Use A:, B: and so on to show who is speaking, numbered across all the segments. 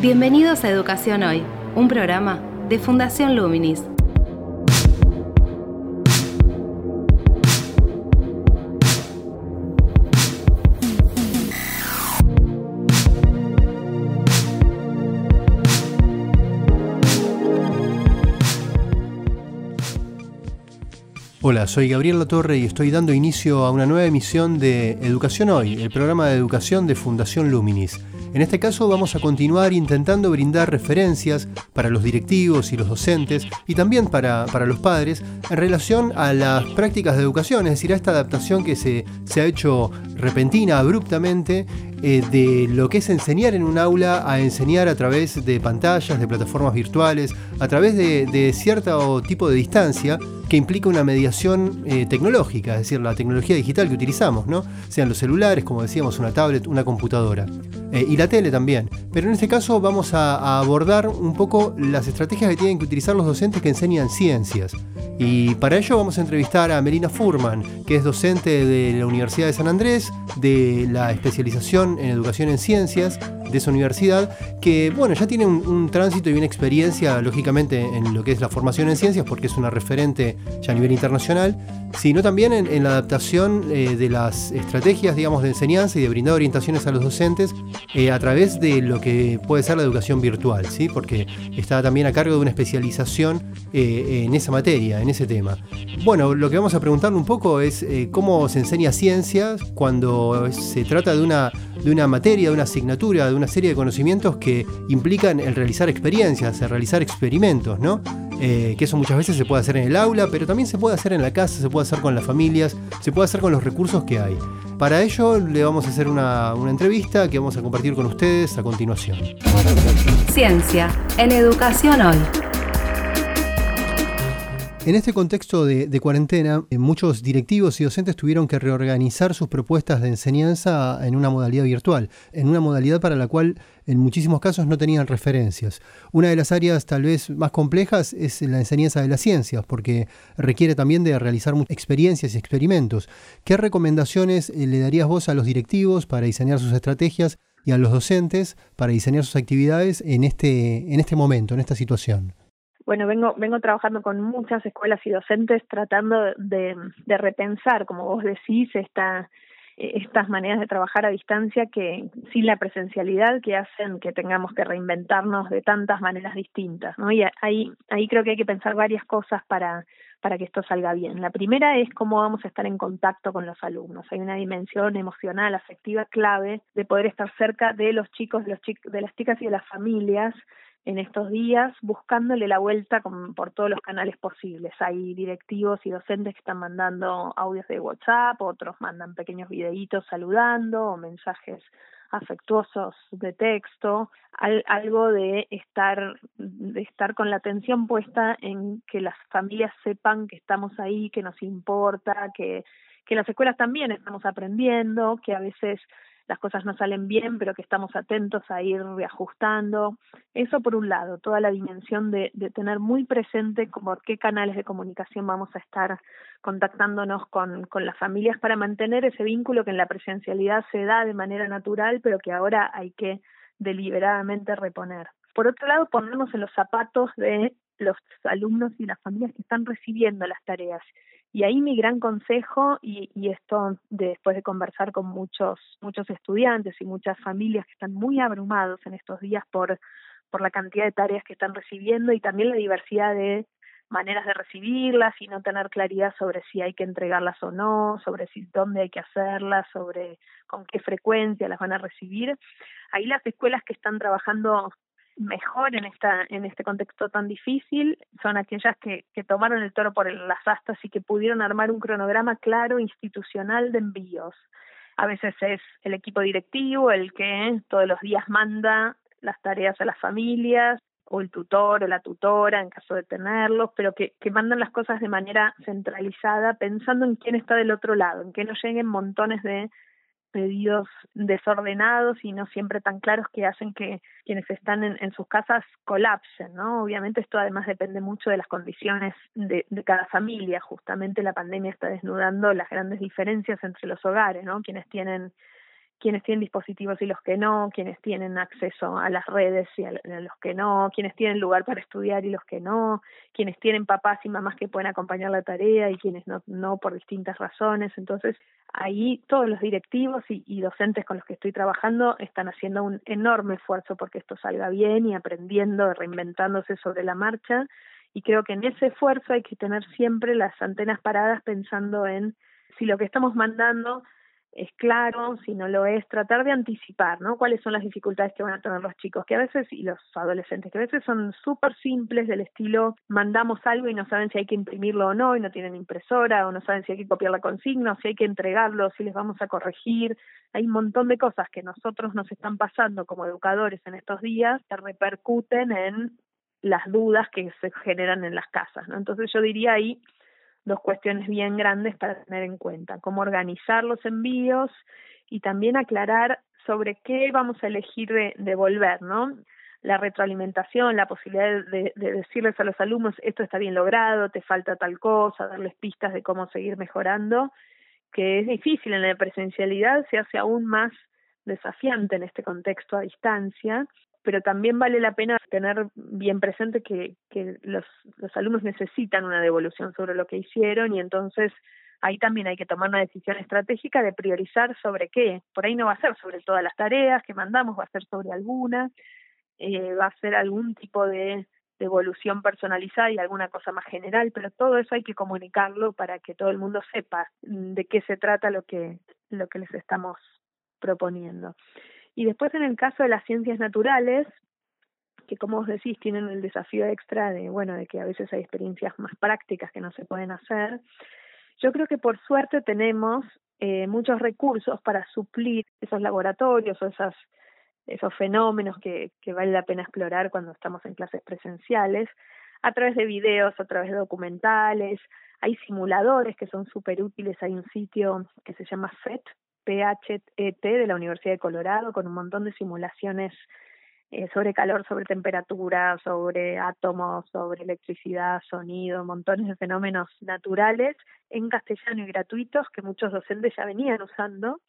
A: Bienvenidos a Educación Hoy, un programa de Fundación Luminis.
B: Hola, soy Gabriel Latorre y estoy dando inicio a una nueva emisión de Educación Hoy, el programa de educación de Fundación Luminis. En este caso vamos a continuar intentando brindar referencias para los directivos y los docentes y también para, los padres en relación a las prácticas de educación, es decir, a esta adaptación que se, se ha hecho repentina, abruptamente, eh, de lo que es enseñar en un aula a enseñar a través de pantallas, de plataformas virtuales, a través de, cierto tipo de distancia que implica una mediación eh, tecnológica, es decir, la tecnología digital que utilizamos, ¿no? Sean los celulares, como decíamos, una tablet, una computadora. Eh, y la tele también. Pero en este caso vamos a, a abordar un poco las estrategias que tienen que utilizar los docentes que enseñan ciencias. Y para ello vamos a entrevistar a Melina Furman, que es docente de la Universidad de San Andrés, de la especialización en educación en ciencias de esa universidad, que bueno, ya tiene un, tránsito y una experiencia, lógicamente, en lo que es la formación en ciencias, porque es una referente ya a nivel internacional, sino también en, la adaptación eh, de las estrategias, digamos, de enseñanza y de brindar orientaciones a los docentes eh, a través de lo que puede ser la educación virtual, ¿sí? porque está también a cargo de una especialización eh, en esa materia, en ese tema. Bueno, lo que vamos a preguntarle un poco es cómo se enseña ciencias cuando se trata de una, de una materia, de una asignatura, de una serie de conocimientos que implican el realizar experiencias, el realizar experimentos, ¿no? Eh, que eso muchas veces se puede hacer en el aula, pero también se puede hacer en la casa, se puede hacer con las familias, se puede hacer con los recursos que hay. Para ello le vamos a hacer una, una entrevista que vamos a compartir con ustedes a continuación.
A: Ciencia en Educación Hoy.
B: En este contexto de, cuarentena, eh, muchos directivos y docentes tuvieron que reorganizar sus propuestas de enseñanza en una modalidad virtual, en una modalidad para la cual en muchísimos casos no tenían referencias. Una de las áreas tal vez más complejas es la enseñanza de las ciencias, porque requiere también de realizar experiencias y experimentos. ¿Qué recomendaciones eh, le darías vos a los directivos para diseñar sus estrategias y a los docentes para diseñar sus actividades en este, en este momento, en esta situación?
C: Bueno, vengo, vengo trabajando con muchas escuelas y docentes tratando de, de repensar, como vos decís, esta, estas maneras de trabajar a distancia que sin la presencialidad que hacen que tengamos que reinventarnos de tantas maneras distintas, ¿no? Y ahí, ahí creo que hay que pensar varias cosas para, para que esto salga bien. La primera es cómo vamos a estar en contacto con los alumnos. Hay una dimensión emocional, afectiva clave de poder estar cerca de los chicos, los de las chicas y de las familias en estos días buscándole la vuelta por todos los canales posibles. Hay directivos y docentes que están mandando audios de WhatsApp, otros mandan pequeños videitos saludando o mensajes afectuosos de texto, algo de estar de estar con la atención puesta en que las familias sepan que estamos ahí, que nos importa, que que las escuelas también estamos aprendiendo, que a veces las cosas no salen bien, pero que estamos atentos a ir reajustando. Eso por un lado, toda la dimensión de, de tener muy presente como qué canales de comunicación vamos a estar contactándonos con, con las familias para mantener ese vínculo que en la presencialidad se da de manera natural, pero que ahora hay que deliberadamente reponer. Por otro lado, ponernos en los zapatos de los alumnos y las familias que están recibiendo las tareas y ahí mi gran consejo, y, y esto después de conversar con muchos, muchos estudiantes y muchas familias que están muy abrumados en estos días por, por la cantidad de tareas que están recibiendo y también la diversidad de maneras de recibirlas y no tener claridad sobre si hay que entregarlas o no, sobre si dónde hay que hacerlas, sobre con qué frecuencia las van a recibir. Ahí las escuelas que están trabajando mejor en esta en este contexto tan difícil son aquellas que, que tomaron el toro por las astas y que pudieron armar un cronograma claro institucional de envíos. A veces es el equipo directivo el que todos los días manda las tareas a las familias o el tutor o la tutora en caso de tenerlos, pero que, que mandan las cosas de manera centralizada pensando en quién está del otro lado, en que no lleguen montones de pedidos desordenados y no siempre tan claros que hacen que quienes están en, sus casas colapsen, ¿no? Obviamente esto además depende mucho de las condiciones de, de, cada familia. Justamente la pandemia está desnudando las grandes diferencias entre los hogares, ¿no? Quienes tienen quienes tienen dispositivos y los que no, quienes tienen acceso a las redes y a los que no, quienes tienen lugar para estudiar y los que no, quienes tienen papás y mamás que pueden acompañar la tarea y quienes no, no por distintas razones. Entonces, ahí todos los directivos y, y docentes con los que estoy trabajando están haciendo un enorme esfuerzo porque esto salga bien y aprendiendo, reinventándose sobre la marcha. Y creo que en ese esfuerzo hay que tener siempre las antenas paradas pensando en si lo que estamos mandando es claro, si no lo es, tratar de anticipar, ¿no? Cuáles son las dificultades que van a tener los chicos, que a veces, y los adolescentes, que a veces son súper simples del estilo, mandamos algo y no saben si hay que imprimirlo o no, y no tienen impresora, o no saben si hay que copiar la consigna, o si hay que entregarlo, si les vamos a corregir. Hay un montón de cosas que nosotros nos están pasando como educadores en estos días que repercuten en las dudas que se generan en las casas, ¿no? Entonces yo diría ahí dos cuestiones bien grandes para tener en cuenta, cómo organizar los envíos y también aclarar sobre qué vamos a elegir de devolver, ¿no? La retroalimentación, la posibilidad de, de, decirles a los alumnos esto está bien logrado, te falta tal cosa, darles pistas de cómo seguir mejorando, que es difícil en la presencialidad, se hace aún más desafiante en este contexto a distancia pero también vale la pena tener bien presente que, los, los alumnos necesitan una devolución sobre lo que hicieron y entonces ahí también hay que tomar una decisión estratégica de priorizar sobre qué. Por ahí no va a ser sobre todas las tareas que mandamos, va a ser sobre alguna, eh, va a ser algún tipo de devolución personalizada y alguna cosa más general, pero todo eso hay que comunicarlo para que todo el mundo sepa de qué se trata lo que, lo que les estamos proponiendo. Y después en el caso de las ciencias naturales, que como vos decís tienen el desafío extra de, bueno, de que a veces hay experiencias más prácticas que no se pueden hacer, yo creo que por suerte tenemos eh, muchos recursos para suplir esos laboratorios o esas, esos fenómenos que, que vale la pena explorar cuando estamos en clases presenciales, a través de videos, a través de documentales, hay simuladores que son súper útiles, hay un sitio que se llama FET, PHET de la Universidad de Colorado con un montón de simulaciones eh, sobre calor, sobre temperatura, sobre átomos, sobre electricidad, sonido, montones de fenómenos naturales en castellano y gratuitos que muchos docentes ya venían usando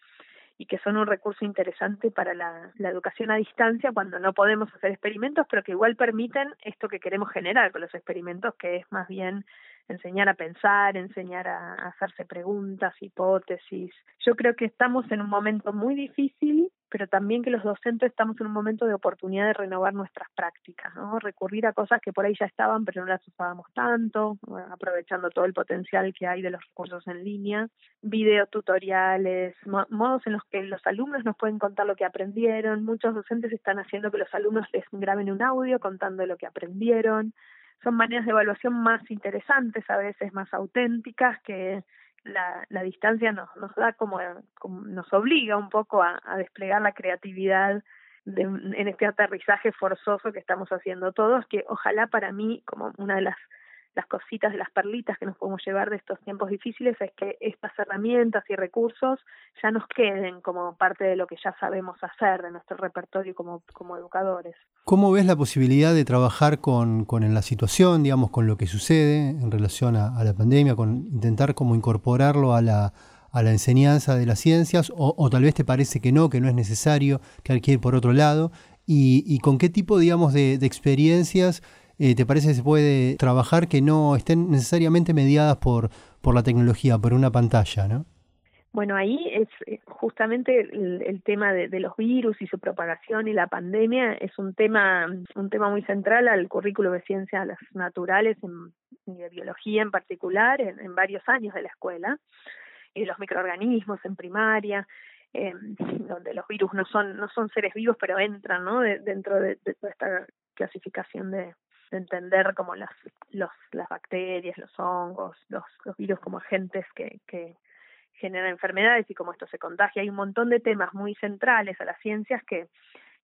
C: y que son un recurso interesante para la, la, educación a distancia cuando no podemos hacer experimentos, pero que igual permiten esto que queremos generar con los experimentos, que es más bien enseñar a pensar, enseñar a, hacerse preguntas, hipótesis. Yo creo que estamos en un momento muy difícil, pero también que los docentes estamos en un momento de oportunidad de renovar nuestras prácticas, ¿no? Recurrir a cosas que por ahí ya estaban, pero no las usábamos tanto, aprovechando todo el potencial que hay de los recursos en línea, videotutoriales, modos en los que los alumnos nos pueden contar lo que aprendieron. Muchos docentes están haciendo que los alumnos les graben un audio contando lo que aprendieron son maneras de evaluación más interesantes, a veces más auténticas, que la, la distancia nos, nos da como, nos obliga un poco a, a desplegar la creatividad de, en este aterrizaje forzoso que estamos haciendo todos, que ojalá para mí, como una de las las cositas de las perlitas que nos podemos llevar de estos tiempos difíciles es que estas herramientas y recursos ya nos queden como parte de lo que ya sabemos hacer de nuestro repertorio como, como educadores.
B: ¿Cómo ves la posibilidad de trabajar con, con la situación, digamos, con lo que sucede en relación a, la pandemia, con intentar como incorporarlo a la, a la enseñanza de las ciencias, o, o, tal vez te parece que no, que no es necesario, que hay que ir por otro lado, y, y con qué tipo, digamos, de, de experiencias eh, ¿te parece que se puede trabajar que no estén necesariamente mediadas por, por la tecnología, por una pantalla, ¿no?
C: Bueno, ahí es eh, justamente el, tema de, los virus y su propagación y la pandemia es un tema un tema muy central al currículo de ciencias naturales y de biología en particular en, varios años de la escuela y los microorganismos en primaria eh, donde los virus no son no son seres vivos pero entran no dentro de, de, toda esta clasificación de, de entender como las, los, las bacterias, los hongos, los, los virus como agentes que, que generan enfermedades y cómo esto se contagia. Hay un montón de temas muy centrales a las ciencias que,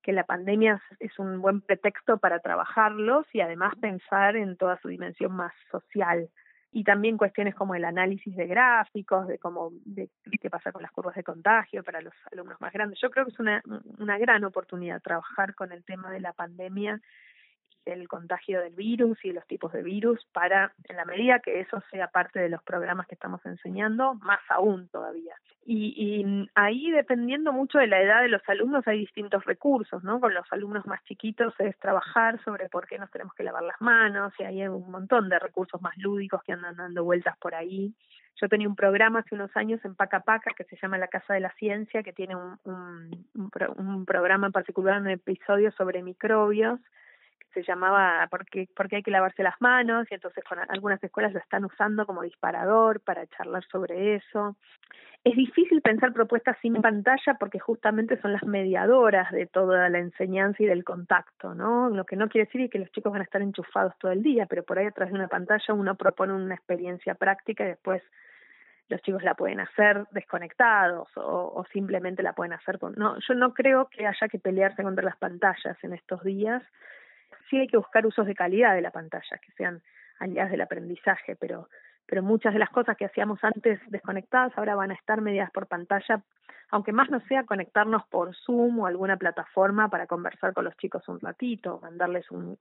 C: que la pandemia es un buen pretexto para trabajarlos y además pensar en toda su dimensión más social y también cuestiones como el análisis de gráficos, de cómo de qué pasa con las curvas de contagio para los alumnos más grandes. Yo creo que es una, una gran oportunidad trabajar con el tema de la pandemia el contagio del virus y los tipos de virus para, en la medida que eso sea parte de los programas que estamos enseñando, más aún todavía. Y, y ahí, dependiendo mucho de la edad de los alumnos, hay distintos recursos, ¿no? Con los alumnos más chiquitos es trabajar sobre por qué nos tenemos que lavar las manos, y hay un montón de recursos más lúdicos que andan dando vueltas por ahí. Yo tenía un programa hace unos años en Paca Paca que se llama La Casa de la Ciencia, que tiene un, un, un, programa en particular, un episodio sobre microbios, se llamaba porque, porque hay que lavarse las manos, y entonces con algunas escuelas lo están usando como disparador para charlar sobre eso. Es difícil pensar propuestas sin pantalla porque justamente son las mediadoras de toda la enseñanza y del contacto, ¿no? Lo que no quiere decir que los chicos van a estar enchufados todo el día, pero por ahí atrás de una pantalla uno propone una experiencia práctica y después los chicos la pueden hacer desconectados o, o, simplemente la pueden hacer con... No, yo no creo que haya que pelearse contra las pantallas en estos días. Sí hay que buscar usos de calidad de la pantalla, que sean aliadas del aprendizaje, pero, pero muchas de las cosas que hacíamos antes desconectadas ahora van a estar mediadas por pantalla, aunque más no sea conectarnos por Zoom o alguna plataforma para conversar con los chicos un ratito, mandarles un,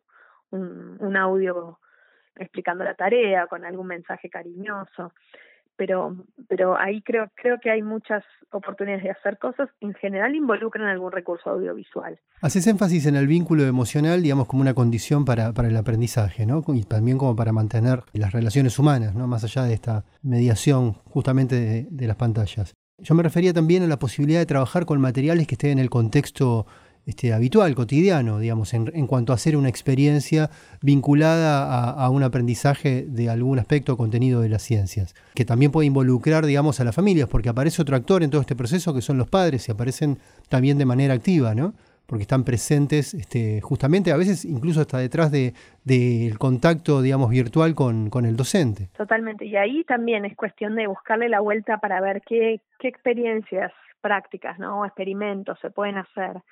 C: un, un audio explicando la tarea, con algún mensaje cariñoso pero pero ahí creo creo que hay muchas oportunidades de hacer cosas. En general involucran algún recurso audiovisual.
B: Haces énfasis en el vínculo emocional digamos como una condición para, para el aprendizaje no y también como para mantener las relaciones humanas no más allá de esta mediación justamente de, de las pantallas. Yo me refería también a la posibilidad de trabajar con materiales que estén en el contexto este, habitual, cotidiano, digamos, en, en, cuanto a hacer una experiencia vinculada a, un aprendizaje de algún aspecto o contenido de las ciencias, que también puede involucrar, digamos, a las familias, porque aparece otro actor en todo este proceso que son los padres y aparecen también de manera activa, ¿no? porque están presentes este, justamente a veces incluso hasta detrás del de, contacto, digamos, virtual con, con el docente.
C: Totalmente, y ahí también es cuestión de buscarle la vuelta para ver qué, qué experiencias prácticas, ¿no? Experimentos se pueden hacer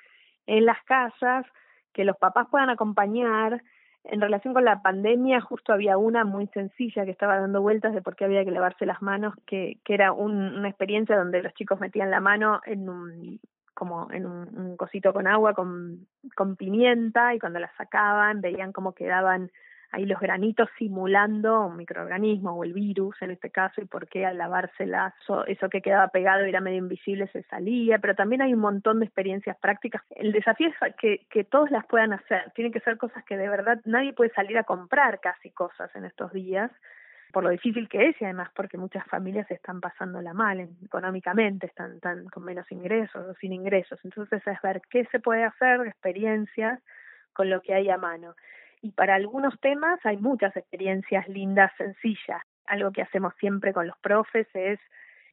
C: en las casas, que los papás puedan acompañar. En relación con la pandemia, justo había una muy sencilla que estaba dando vueltas de por qué había que lavarse las manos, que, que era un, una experiencia donde los chicos metían la mano en un como en un, un cosito con agua con, con pimienta y cuando la sacaban veían cómo quedaban ahí los granitos simulando un microorganismo o el virus en este caso y por qué al lavárselas eso, eso que quedaba pegado era medio invisible se salía, pero también hay un montón de experiencias prácticas. El desafío es que, que todos las puedan hacer, tienen que ser cosas que de verdad nadie puede salir a comprar casi cosas en estos días por lo difícil que es y además porque muchas familias están pasándola mal económicamente, están, están con menos ingresos o sin ingresos. Entonces es ver qué se puede hacer, experiencias con lo que hay a mano y para algunos temas hay muchas experiencias lindas, sencillas. Algo que hacemos siempre con los profes es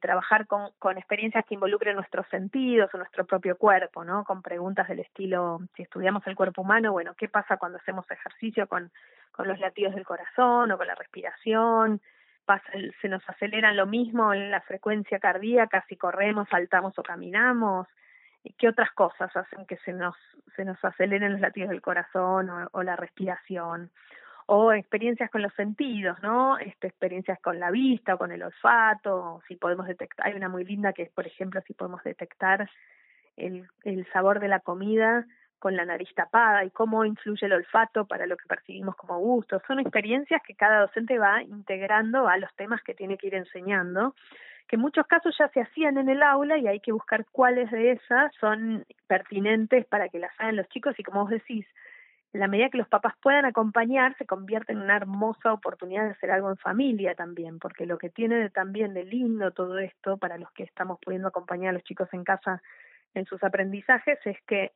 C: trabajar con, con experiencias que involucren nuestros sentidos o nuestro propio cuerpo, ¿no? Con preguntas del estilo, si estudiamos el cuerpo humano, bueno, ¿qué pasa cuando hacemos ejercicio con, con los latidos del corazón o con la respiración? Pasa, se nos aceleran lo mismo en la frecuencia cardíaca si corremos, saltamos o caminamos qué otras cosas hacen que se nos se nos aceleren los latidos del corazón o, la respiración o experiencias con los sentidos, ¿no? Este, experiencias con la vista o con el olfato, si podemos detectar, hay una muy linda que es, por ejemplo, si podemos detectar el, el sabor de la comida con la nariz tapada y cómo influye el olfato para lo que percibimos como gusto. Son experiencias que cada docente va integrando a los temas que tiene que ir enseñando que en muchos casos ya se hacían en el aula y hay que buscar cuáles de esas son pertinentes para que las hagan los chicos y como vos decís, en la medida que los papás puedan acompañar, se convierte en una hermosa oportunidad de hacer algo en familia también, porque lo que tiene de, también de lindo todo esto para los que estamos pudiendo acompañar a los chicos en casa en sus aprendizajes es que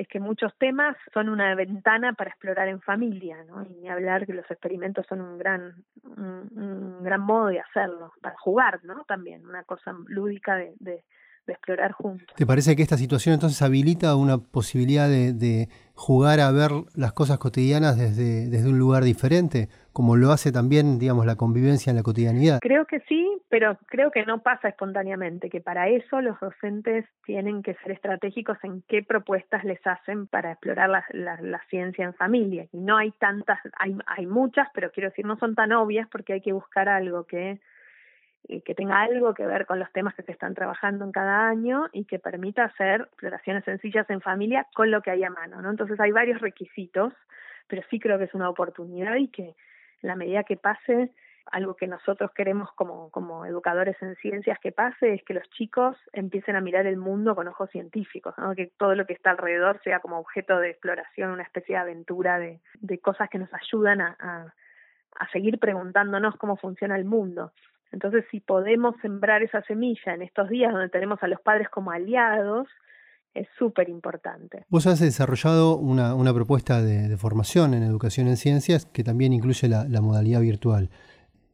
C: es que muchos temas son una ventana para explorar en familia, ¿no? Y ni hablar que los experimentos son un gran, un, gran modo de hacerlo, para jugar, ¿no? También, una cosa lúdica de, de, de explorar juntos.
B: ¿Te parece que esta situación entonces habilita una posibilidad de, de jugar a ver las cosas cotidianas desde, desde un lugar diferente, como lo hace también, digamos, la convivencia en la cotidianidad?
C: Creo que sí, pero creo que no pasa espontáneamente, que para eso los docentes tienen que ser estratégicos en qué propuestas les hacen para explorar la, la, la ciencia en familia. Y no hay tantas, hay, hay muchas, pero quiero decir, no son tan obvias porque hay que buscar algo que que tenga algo que ver con los temas que se están trabajando en cada año y que permita hacer exploraciones sencillas en familia con lo que hay a mano, ¿no? Entonces hay varios requisitos pero sí creo que es una oportunidad y que en la medida que pase, algo que nosotros queremos como, como educadores en ciencias que pase es que los chicos empiecen a mirar el mundo con ojos científicos, ¿no? que todo lo que está alrededor sea como objeto de exploración, una especie de aventura de, de cosas que nos ayudan a, a, a seguir preguntándonos cómo funciona el mundo. Entonces, si podemos sembrar esa semilla en estos días donde tenemos a los padres como aliados, es súper importante.
B: Vos has desarrollado una, una propuesta de, formación en educación en ciencias que también incluye la, modalidad virtual,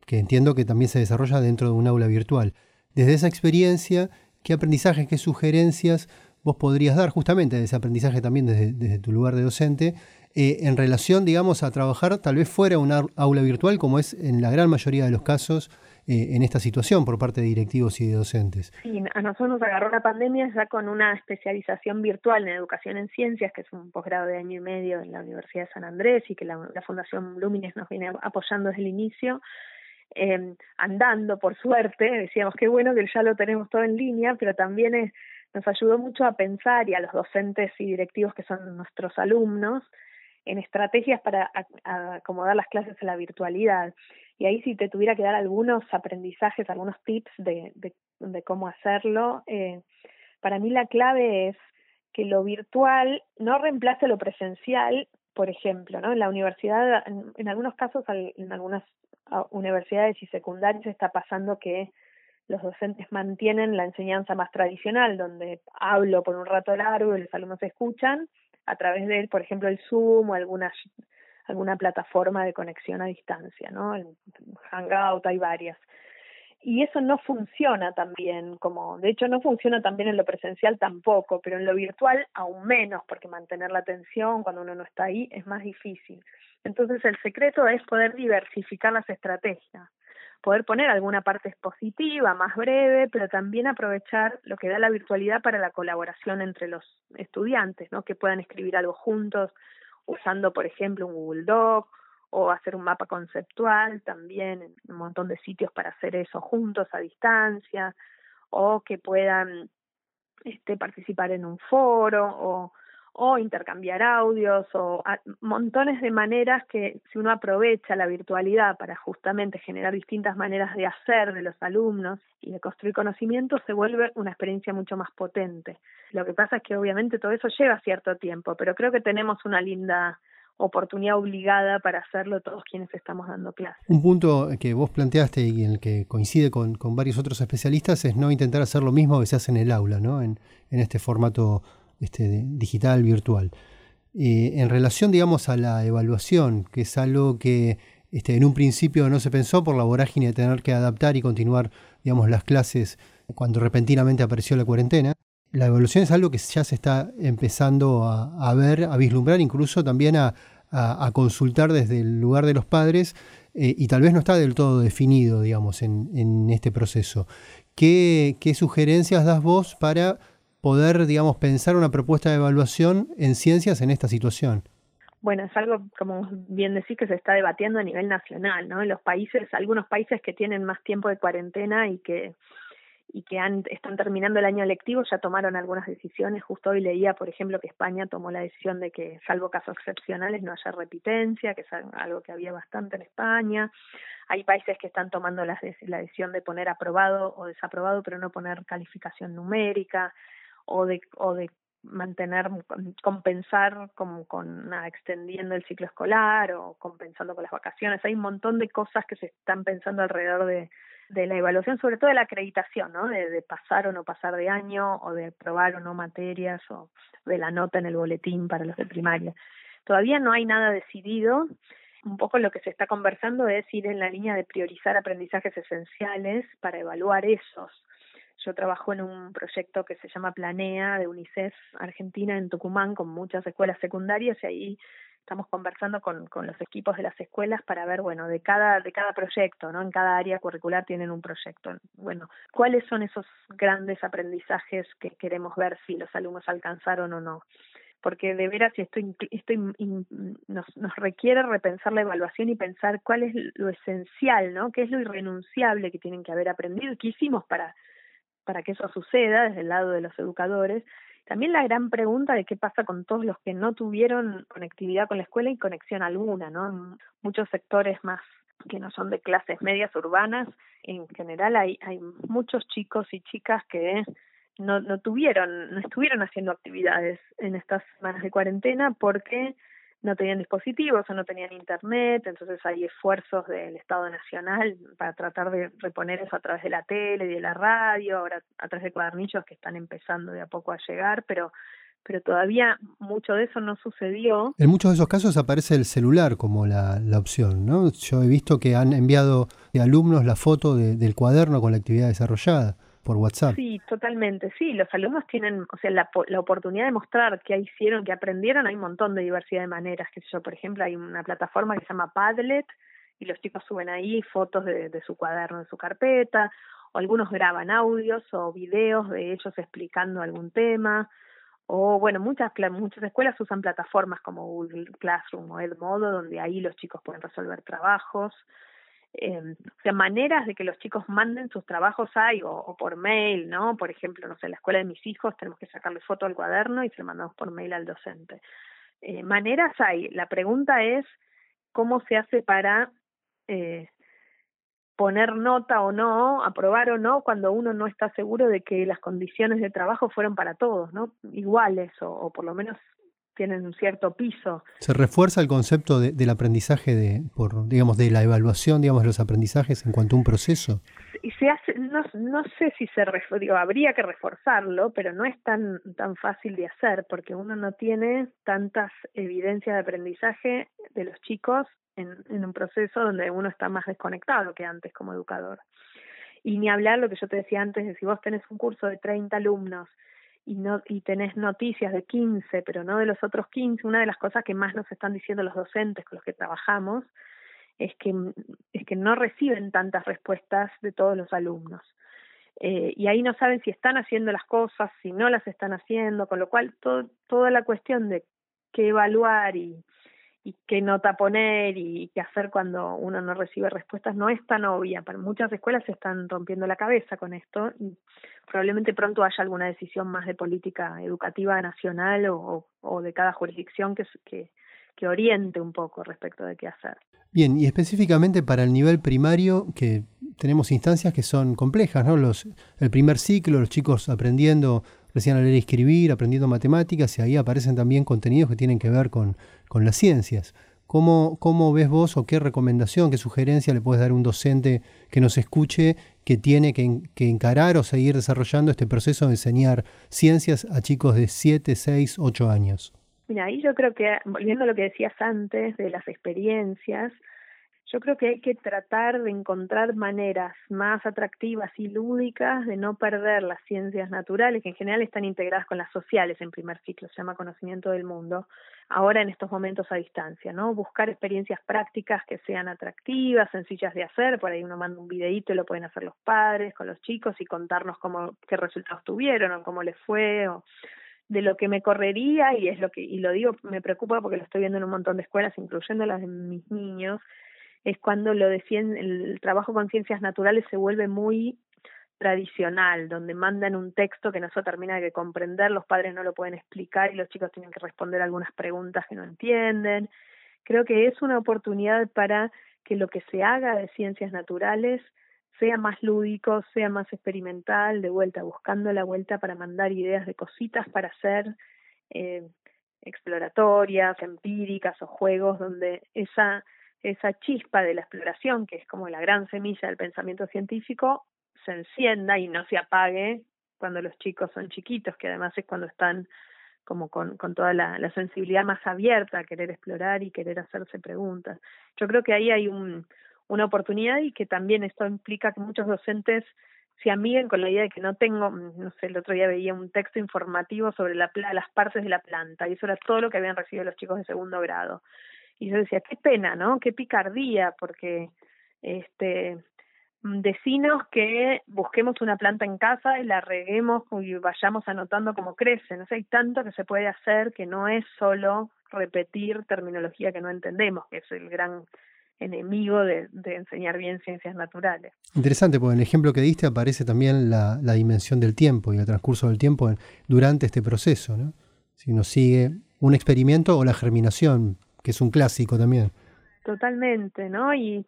B: que entiendo que también se desarrolla dentro de un aula virtual. Desde esa experiencia, ¿qué aprendizajes, qué sugerencias vos podrías dar justamente de ese aprendizaje también desde, tu lugar de docente eh, en relación, digamos, a trabajar tal vez fuera de un aula virtual, como es en la gran mayoría de los casos eh, en esta situación por parte de directivos y de docentes.
C: Sí, a nosotros nos agarró la pandemia ya con una especialización virtual en educación en ciencias, que es un posgrado de año y medio en la Universidad de San Andrés y que la, Fundación Lúmines nos viene apoyando desde el inicio. Eh, andando, por suerte, decíamos que bueno que ya lo tenemos todo en línea, pero también nos ayudó mucho a pensar y a los docentes y directivos que son nuestros alumnos en estrategias para acomodar las clases a la virtualidad. Y ahí si te tuviera que dar algunos aprendizajes, algunos tips de, de, de cómo hacerlo, eh, para mí la clave es que lo virtual no reemplace lo presencial, por ejemplo, ¿no? En la universidad, en, en algunos casos, en algunas universidades y secundarias está pasando que los docentes mantienen la enseñanza más tradicional, donde hablo por un rato largo y los alumnos escuchan, a través de, por ejemplo, el Zoom o alguna, alguna plataforma de conexión a distancia, ¿no? El Hangout, hay varias. Y eso no funciona también, como, de hecho no funciona también en lo presencial tampoco, pero en lo virtual aún menos, porque mantener la atención cuando uno no está ahí es más difícil. Entonces el secreto es poder diversificar las estrategias poder poner alguna parte expositiva, más breve, pero también aprovechar lo que da la virtualidad para la colaboración entre los estudiantes, ¿no? Que puedan escribir algo juntos usando, por ejemplo, un Google Doc o hacer un mapa conceptual también, un montón de sitios para hacer eso juntos a distancia, o que puedan este, participar en un foro o o intercambiar audios o montones de maneras que si uno aprovecha la virtualidad para justamente generar distintas maneras de hacer de los alumnos y de construir conocimiento se vuelve una experiencia mucho más potente. Lo que pasa es que obviamente todo eso lleva cierto tiempo, pero creo que tenemos una linda oportunidad obligada para hacerlo todos quienes estamos dando clases.
B: Un punto que vos planteaste y en el que coincide con, con varios otros especialistas es no intentar hacer lo mismo que se hace en el aula, ¿no? En, en este formato este, digital, virtual. Eh, en relación, digamos, a la evaluación, que es algo que este, en un principio no se pensó por la vorágine de tener que adaptar y continuar, digamos, las clases cuando repentinamente apareció la cuarentena. La evaluación es algo que ya se está empezando a, ver, a vislumbrar, incluso también a, a, a, consultar desde el lugar de los padres eh, y tal vez no está del todo definido, digamos, en, en este proceso. ¿Qué, ¿Qué sugerencias das vos para poder, digamos, pensar una propuesta de evaluación en ciencias en esta situación?
C: Bueno, es algo, como bien decís, que se está debatiendo a nivel nacional, ¿no? En los países, algunos países que tienen más tiempo de cuarentena y que y que han, están terminando el año lectivo ya tomaron algunas decisiones. Justo hoy leía, por ejemplo, que España tomó la decisión de que, salvo casos excepcionales, no haya repitencia, que es algo que había bastante en España. Hay países que están tomando la, la decisión de poner aprobado o desaprobado, pero no poner calificación numérica o de, o de mantener, compensar como con extendiendo el ciclo escolar o compensando con las vacaciones. Hay un montón de cosas que se están pensando alrededor de, de la evaluación, sobre todo de la acreditación, ¿no? De, de pasar o no pasar de año o de probar o no materias o de la nota en el boletín para los de primaria. Todavía no hay nada decidido. Un poco lo que se está conversando es ir en la línea de priorizar aprendizajes esenciales para evaluar esos yo trabajo en un proyecto que se llama Planea de UNICEF Argentina en Tucumán con muchas escuelas secundarias y ahí estamos conversando con, con los equipos de las escuelas para ver, bueno, de cada, de cada proyecto, ¿no? En cada área curricular tienen un proyecto. Bueno, ¿cuáles son esos grandes aprendizajes que queremos ver si los alumnos alcanzaron o no? Porque de veras esto, esto nos, nos requiere repensar la evaluación y pensar cuál es lo esencial, ¿no? ¿Qué es lo irrenunciable que tienen que haber aprendido qué hicimos para para que eso suceda desde el lado de los educadores también la gran pregunta de qué pasa con todos los que no tuvieron conectividad con la escuela y conexión alguna, ¿no? muchos sectores más que no son de clases medias urbanas, en general hay, hay muchos chicos y chicas que no, no tuvieron, no estuvieron haciendo actividades en estas semanas de cuarentena porque no tenían dispositivos o no tenían internet, entonces hay esfuerzos del Estado Nacional para tratar de reponer eso a través de la tele y de la radio, ahora a través de cuadernillos que están empezando de a poco a llegar, pero pero todavía mucho de eso no sucedió.
B: En muchos de esos casos aparece el celular como la, la opción, ¿no? Yo he visto que han enviado alumnos la foto del cuaderno con la actividad desarrollada
C: Sí, totalmente. Sí, los alumnos tienen, o sea, la, la oportunidad de mostrar qué hicieron, qué aprendieron. Hay un montón de diversidad de maneras. Que yo, por ejemplo, hay una plataforma que se llama Padlet y los chicos suben ahí fotos de, de su cuaderno, de su carpeta, o algunos graban audios o videos de ellos explicando algún tema o bueno, muchas muchas escuelas usan plataformas como Google Classroom o Edmodo, donde ahí los chicos pueden resolver trabajos. Eh, o sea, maneras de que los chicos manden sus trabajos hay, o, por mail, ¿no? Por ejemplo, no sé, en la escuela de mis hijos tenemos que sacarle foto al cuaderno y se lo mandamos por mail al docente. Eh, maneras hay. La pregunta es cómo se hace para eh, poner nota o no, aprobar o no, cuando uno no está seguro de que las condiciones de trabajo fueron para todos, ¿no? Iguales o, por lo menos tienen un cierto piso.
B: Se refuerza el concepto del aprendizaje de, por, digamos, de la evaluación, digamos, de los aprendizajes en cuanto a un proceso.
C: Y se hace, no, no sé si se, digo, habría que reforzarlo, pero no es tan, tan fácil de hacer porque uno no tiene tantas evidencias de aprendizaje de los chicos en, en un proceso donde uno está más desconectado que antes como educador. Y ni hablar lo que yo te decía antes, de si vos tenés un curso de 30 alumnos y no y tenés noticias de 15, pero no de los otros 15, una de las cosas que más nos están diciendo los docentes con los que trabajamos es que es que no reciben tantas respuestas de todos los alumnos. Eh, y ahí no saben si están haciendo las cosas, si no las están haciendo, con lo cual todo, toda la cuestión de qué evaluar y, y qué nota poner y qué hacer cuando uno no recibe respuestas no es tan obvia. Para muchas escuelas se están rompiendo la cabeza con esto y probablemente pronto haya alguna decisión más de política educativa nacional o, o de cada jurisdicción que, que, que oriente un poco respecto de qué hacer.
B: Bien, y específicamente para el nivel primario, que tenemos instancias que son complejas, ¿no? Los, el primer ciclo, los chicos aprendiendo recién a leer y escribir, aprendiendo matemáticas, y ahí aparecen también contenidos que tienen que ver con, con las ciencias. ¿Cómo, ¿Cómo ves vos o qué recomendación, qué sugerencia le puedes dar a un docente que nos escuche que tiene que, que, encarar o seguir desarrollando este proceso de enseñar ciencias a chicos de 7, 6, 8 años?
C: Mira, ahí yo creo que, volviendo a lo que decías antes de las experiencias, yo creo que hay que tratar de encontrar maneras más atractivas y lúdicas de no perder las ciencias naturales, que en general están integradas con las sociales en primer ciclo, se llama conocimiento del mundo, ahora en estos momentos a distancia, ¿no? Buscar experiencias prácticas que sean atractivas, sencillas de hacer, por ahí uno manda un videíto y lo pueden hacer los padres con los chicos y contarnos cómo, qué resultados tuvieron o cómo les fue o de lo que me correría y es lo que y lo digo me preocupa porque lo estoy viendo en un montón de escuelas incluyendo las de mis niños es cuando lo de el trabajo con ciencias naturales se vuelve muy tradicional, donde mandan un texto que no se termina de comprender, los padres no lo pueden explicar y los chicos tienen que responder algunas preguntas que no entienden. Creo que es una oportunidad para que lo que se haga de ciencias naturales sea más lúdico, sea más experimental, de vuelta, buscando la vuelta para mandar ideas de cositas para hacer eh, exploratorias, empíricas o juegos donde esa esa chispa de la exploración, que es como la gran semilla del pensamiento científico, se encienda y no se apague cuando los chicos son chiquitos, que además es cuando están como con, con toda la, sensibilidad más abierta a querer explorar y querer hacerse preguntas. Yo creo que ahí hay un, una oportunidad y que también esto implica que muchos docentes se amiguen con la idea de que no tengo, no sé, el otro día veía un texto informativo sobre la, las partes de la planta y eso era todo lo que habían recibido los chicos de segundo grado. Y yo decía, qué pena, ¿no? Qué picardía, porque este decinos que busquemos una planta en casa y la reguemos y vayamos anotando cómo crece. No sé, hay tanto que se puede hacer que no es solo repetir terminología que no entendemos, que es el gran enemigo de, enseñar bien ciencias naturales.
B: Interesante, porque en el ejemplo que diste aparece también la, dimensión del tiempo y el transcurso del tiempo durante este proceso, ¿no? Si uno sigue un experimento o la germinación, que es un clásico también.
C: Totalmente, ¿no? Y,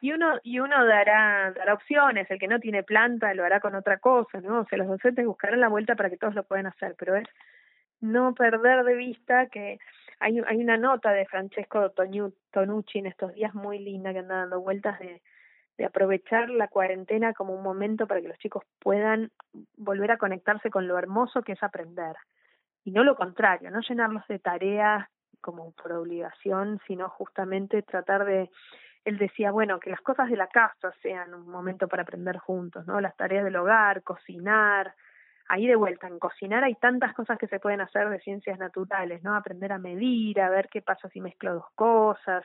C: y uno y uno dará dará opciones, el que no tiene planta lo hará con otra cosa, ¿no? O sea, los docentes buscarán la vuelta para que todos lo puedan hacer, pero es no perder de vista que hay, hay una nota de Francesco Tonucci en estos días muy linda que anda dando vueltas de, de aprovechar la cuarentena como un momento para que los chicos puedan volver a conectarse con lo hermoso que es aprender. Y no lo contrario, no llenarlos de tareas como por obligación, sino justamente tratar de él decía, bueno, que las cosas de la casa sean un momento para aprender juntos, ¿no? Las tareas del hogar, cocinar, ahí de vuelta, en cocinar hay tantas cosas que se pueden hacer de ciencias naturales, ¿no? Aprender a medir, a ver qué pasa si mezclo dos cosas.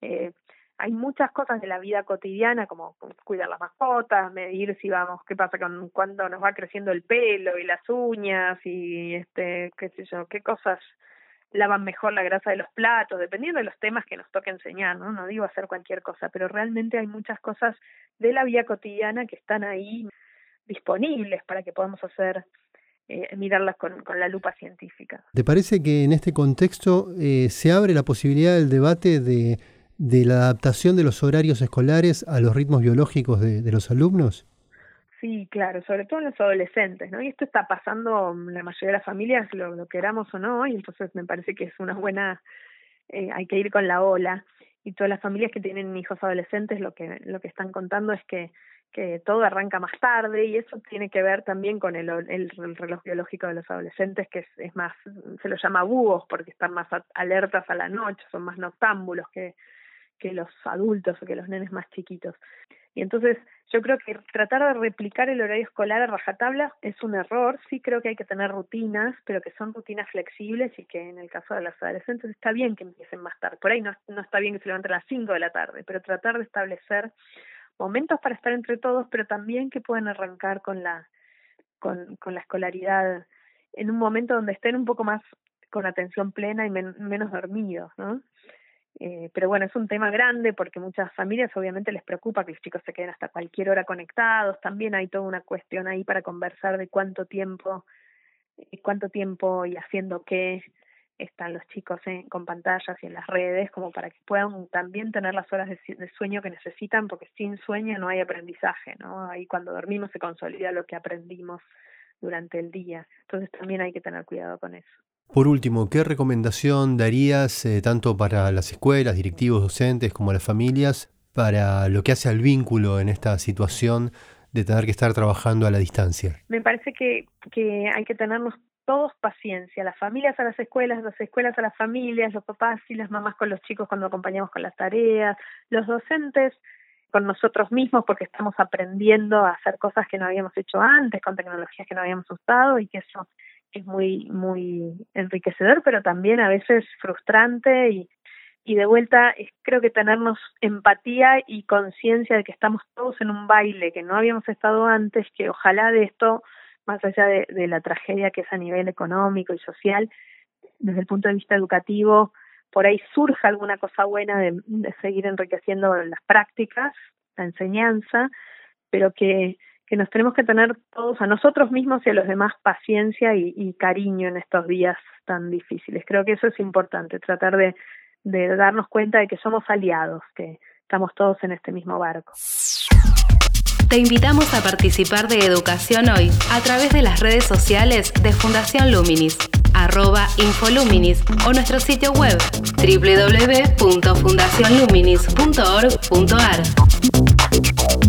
C: Eh, hay muchas cosas de la vida cotidiana, como cuidar las mascotas, medir si vamos, qué pasa con cuando nos va creciendo el pelo y las uñas y este, qué sé yo, qué cosas lavan mejor la grasa de los platos, dependiendo de los temas que nos toque enseñar, ¿no? No digo hacer cualquier cosa, pero realmente hay muchas cosas de la vida cotidiana que están ahí disponibles para que podamos hacer eh, mirarlas con, con, la lupa científica.
B: ¿Te parece que en este contexto eh, se abre la posibilidad del debate de, de, la adaptación de los horarios escolares a los ritmos biológicos de, de, los alumnos?
C: Sí, claro, sobre todo en los adolescentes, ¿no? Y esto está pasando en la mayoría de las familias, lo, lo queramos o no, y entonces me parece que es una buena, eh, hay que ir con la ola. Y todas las familias que tienen hijos adolescentes lo que, lo que están contando es que que todo arranca más tarde y eso tiene que ver también con el, el, reloj biológico de los adolescentes que es, es, más, se los llama búhos porque están más alertas a la noche, son más noctámbulos que, que los adultos o que los nenes más chiquitos. Y entonces yo creo que tratar de replicar el horario escolar a rajatabla es un error, sí creo que hay que tener rutinas, pero que son rutinas flexibles y que en el caso de los adolescentes está bien que empiecen más tarde. Por ahí no, no está bien que se levanten a las 5 de la tarde, pero tratar de establecer momentos para estar entre todos, pero también que pueden arrancar con la, con, con la escolaridad en un momento donde estén un poco más con atención plena y menos dormidos, ¿no? Eh, pero bueno, es un tema grande porque muchas familias obviamente les preocupa que los chicos se queden hasta cualquier hora conectados. También hay toda una cuestión ahí para conversar de cuánto tiempo, eh, cuánto tiempo y haciendo qué están los chicos con pantallas y en las redes, como para que puedan también tener las horas de, sueño que necesitan, porque sin sueño no hay aprendizaje, ¿no? Ahí cuando dormimos se consolida lo que aprendimos durante el día. Entonces también hay que tener cuidado con eso.
B: Por último, ¿qué recomendación darías eh, tanto para las escuelas, directivos, docentes, como las familias, para lo que hace al vínculo en esta situación de tener que estar trabajando a la distancia?
C: Me parece que, que hay que tenernos todos paciencia, las familias a las escuelas, las escuelas a las familias, los papás y las mamás con los chicos cuando acompañamos con las tareas, los docentes con nosotros mismos porque estamos aprendiendo a hacer cosas que no habíamos hecho antes, con tecnologías que no habíamos usado y que eso es muy muy enriquecedor, pero también a veces frustrante y y de vuelta creo que tenernos empatía y conciencia de que estamos todos en un baile que no habíamos estado antes, que ojalá de esto más allá de, de la tragedia que es a nivel económico y social, desde el punto de vista educativo, por ahí surja alguna cosa buena de seguir enriqueciendo las prácticas, la enseñanza, pero que, que nos tenemos que tener todos a nosotros mismos y a los demás paciencia y, cariño en estos días tan difíciles. Creo que eso es importante, tratar de, de darnos cuenta de que somos aliados, que estamos todos en este mismo barco.
A: Te invitamos a participar de Educación Hoy a través de las redes sociales de Fundación Luminis, arroba Infoluminis o nuestro sitio web www.fundacionluminis.org.ar.